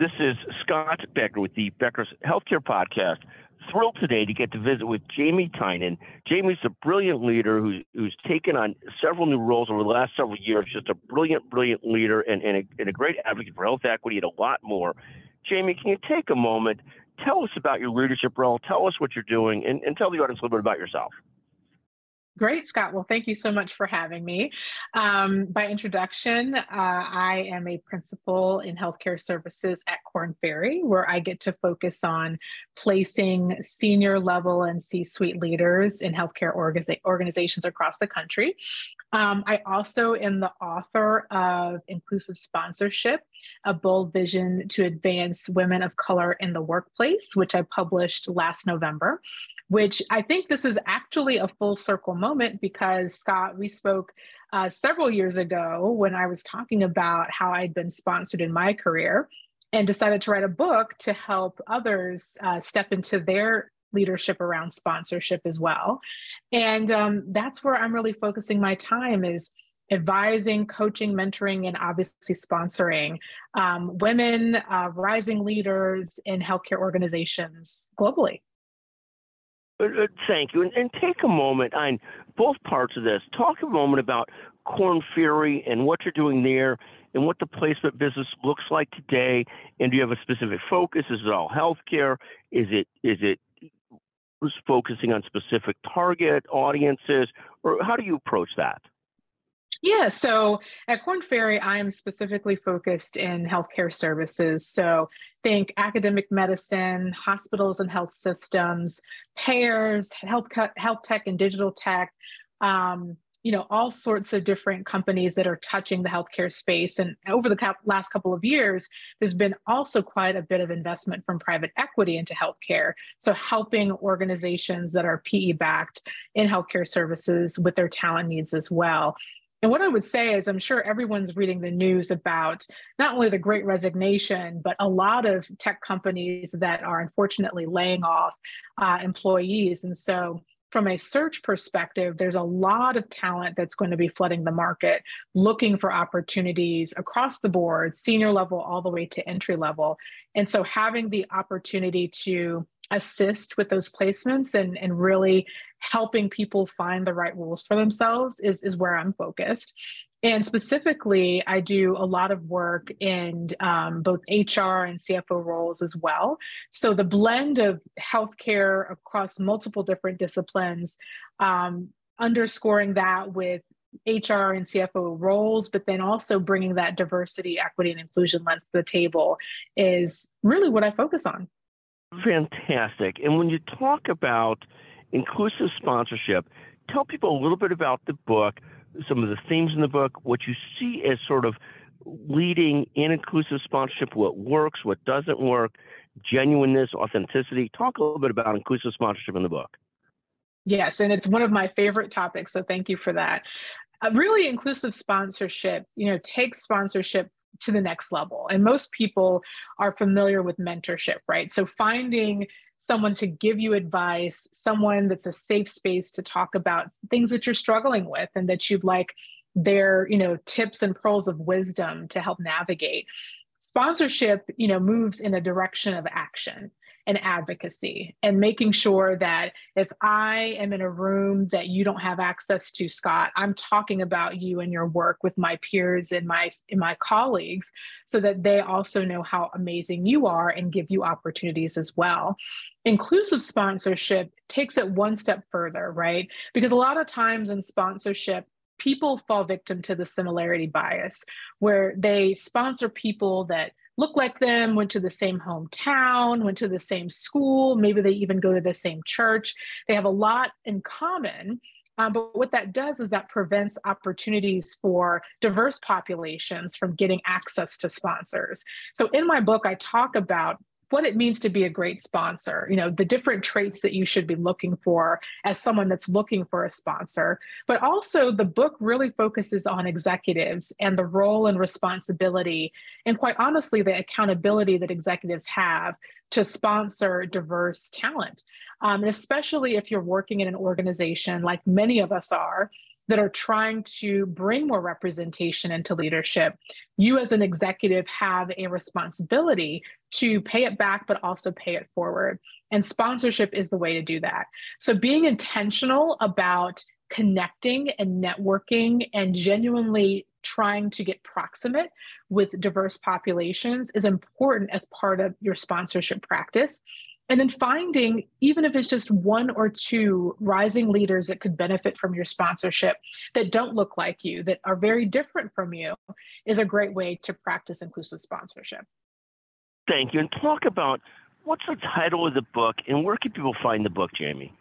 This is Scott Becker with the Becker's Healthcare Podcast. Thrilled today to get to visit with Jamie Tynan. Jamie's a brilliant leader who's, who's taken on several new roles over the last several years. Just a brilliant, brilliant leader and, and, a, and a great advocate for health equity and a lot more. Jamie, can you take a moment? Tell us about your leadership role. Tell us what you're doing, and, and tell the audience a little bit about yourself. Great, Scott. Well, thank you so much for having me. Um, by introduction, uh, I am a principal in healthcare services at Korn Ferry, where I get to focus on placing senior level and C suite leaders in healthcare organiza- organizations across the country. Um, I also am the author of Inclusive Sponsorship, a bold vision to advance women of color in the workplace, which I published last November which I think this is actually a full circle moment because Scott, we spoke uh, several years ago when I was talking about how I'd been sponsored in my career and decided to write a book to help others uh, step into their leadership around sponsorship as well. And um, that's where I'm really focusing my time is advising, coaching, mentoring, and obviously sponsoring um, women, uh, rising leaders in healthcare organizations globally. Uh, uh, thank you. And, and, take a moment on both parts of this. Talk a moment about Korn Ferry and what you're doing there and what the placement business looks like today. And do you have a specific focus? Is it all healthcare? Is it is it focusing on specific target audiences? Or how do you approach that? Yeah, so at Korn Ferry, I am specifically focused in healthcare services. So think academic medicine, hospitals and health systems, payers, health, health tech and digital tech, um, you know, all sorts of different companies that are touching the healthcare space. And over the last couple of years, there's been also quite a bit of investment from private equity into healthcare. So helping organizations that are PE backed in healthcare services with their talent needs as well. And what I would say is, I'm sure everyone's reading the news about not only the great resignation, but a lot of tech companies that are unfortunately laying off uh, employees. And so, from a search perspective, there's a lot of talent that's going to be flooding the market, looking for opportunities across the board, senior level all the way to entry level. And so, having the opportunity to assist with those placements and, and really helping people find the right roles for themselves is, is where I'm focused. And specifically, I do a lot of work in um, both HR and CFO roles as well. So the blend of healthcare across multiple different disciplines, um, underscoring that with HR and CFO roles, but then also bringing that diversity, equity, and inclusion lens to the table is really what I focus on. Fantastic. And when you talk about inclusive sponsorship, tell people a little bit about the book, some of the themes in the book, what you see as sort of leading in inclusive sponsorship, what works, what doesn't work, genuineness, authenticity. Talk a little bit about inclusive sponsorship in the book. Yes, and it's one of my favorite topics. So thank you for that. Uh, really, inclusive sponsorship, you know, takes sponsorship to the next level. And most people are familiar with mentorship, right? So finding someone to give you advice, someone that's a safe space to talk about things that you're struggling with and that you'd like their, you know, tips and pearls of wisdom to help navigate. Sponsorship, you know, moves in a direction of action and advocacy and making sure that if I am in a room that you don't have access to, Scott, I'm talking about you and your work with my peers and my and my colleagues so that they also know how amazing you are and give you opportunities as well. Inclusive sponsorship takes it one step further, right? Because a lot of times in sponsorship, people fall victim to the similarity bias where they sponsor people that look like them, went to the same hometown, went to the same school, maybe they even go to the same church. They have a lot in common. Um, but what that does is that prevents opportunities for diverse populations from getting access to sponsors. So in my book, I talk about what it means to be a great sponsor, you know, the different traits that you should be looking for as someone that's looking for a sponsor. But also, the book really focuses on executives and the role and responsibility, and quite honestly, the accountability that executives have to sponsor diverse talent. Um, and especially if you're working in an organization like many of us are, that are trying to bring more representation into leadership, you as an executive have a responsibility to pay it back, but also pay it forward. And sponsorship is the way to do that. So being intentional about connecting and networking and genuinely trying to get proximate with diverse populations is important as part of your sponsorship practice. And then finding, even if it's just one or two rising leaders that could benefit from your sponsorship that don't look like you, that are very different from you, is a great way to practice inclusive sponsorship. Thank you. And talk about what's the title of the book and where can people find the book, Jamie?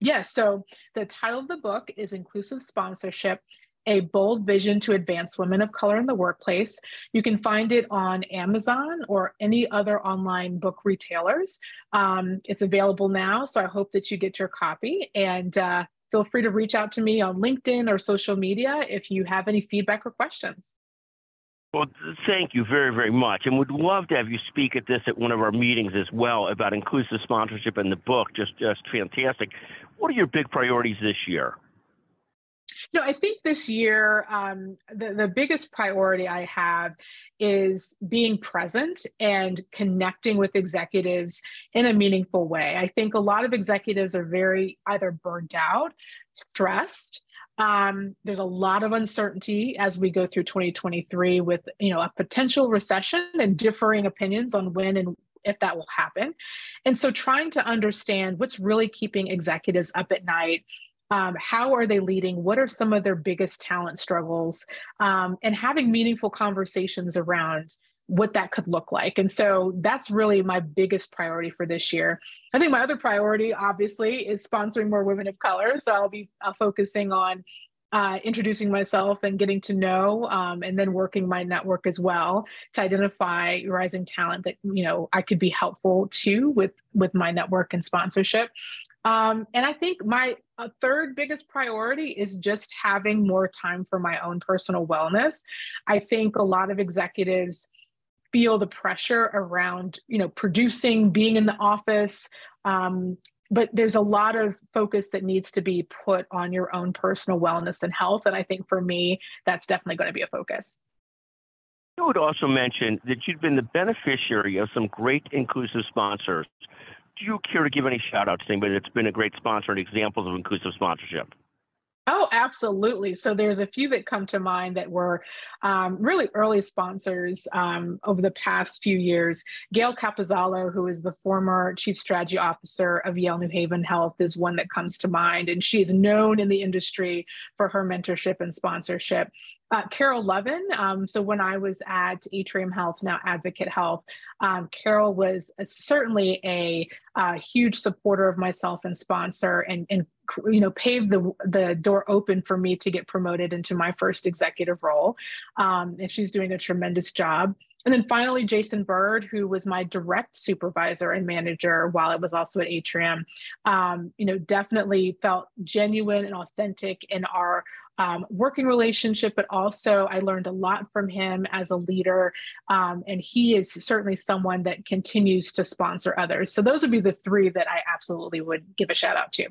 Yes. Yeah, so the title of the book is Inclusive Sponsorship a bold vision to advance women of color in the workplace. You can find it on Amazon or any other online book retailers. Um, it's available now, so I hope that you get your copy. And uh, feel free to reach out to me on LinkedIn or social media if you have any feedback or questions. Well, thank you very, very much. And would love to have you speak at this at one of our meetings as well about inclusive sponsorship in the book. Just, just fantastic. What are your big priorities this year? No, I think this year, um, the, the biggest priority I have is being present and connecting with executives in a meaningful way. I think a lot of executives are very either burned out, stressed, um, there's a lot of uncertainty as we go through 2023 with you know a potential recession and differing opinions on when and if that will happen. And so trying to understand what's really keeping executives up at night um, how are they leading? What are some of their biggest talent struggles? Um, and having meaningful conversations around what that could look like. And so that's really my biggest priority for this year. I think my other priority obviously is sponsoring more women of color. So i'll be uh, focusing on uh, introducing myself and getting to know um, and then working my network as well to identify rising talent that you know i could be helpful to with with my network and sponsorship um, and I think my third biggest priority is just having more time for my own personal wellness. I think a lot of executives feel the pressure around, you know, producing, being in the office. Um, but there's a lot of focus that needs to be put on your own personal wellness and health. And I think for me, that's definitely going to be a focus. I would also mention that you've been the beneficiary of some great inclusive sponsors do you care to give any shout outs to anybody that's been a great sponsor and examples of inclusive sponsorship? Oh, absolutely. So there's a few that come to mind that were um, really early sponsors um, over the past few years. Gail Capozzalo, who is the former chief strategy officer of Yale New Haven Health, is one that comes to mind. And she is known in the industry for her mentorship and sponsorship. Uh, Carol Lovin. Um, so when I was at Atrium Health, now Advocate Health, um, Carol was a, certainly a, a, huge supporter of myself and sponsor, and, and you know paved the the door open for me to get promoted into my first executive role. Um, and she's doing a tremendous job. And then finally, Jason Bird, who was my direct supervisor and manager while I was also at Atrium, um, you know, definitely felt genuine and authentic in our um, working relationship, but also I learned a lot from him as a leader. Um, and he is certainly someone that continues to sponsor others. So those would be the three that I absolutely would give a shout out to.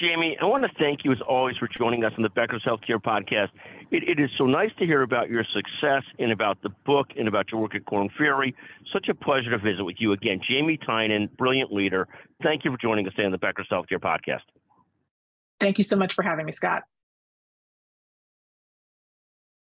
Jamie, I want to thank you as always for joining us on the Becker's Healthcare Podcast. It, it is so nice to hear about your success and about the book and about your work at Korn Ferry. Such a pleasure to visit with you again. Jamie Tynan, brilliant leader. Thank you for joining us today on the Becker's Healthcare Podcast. Thank you so much for having me, Scott.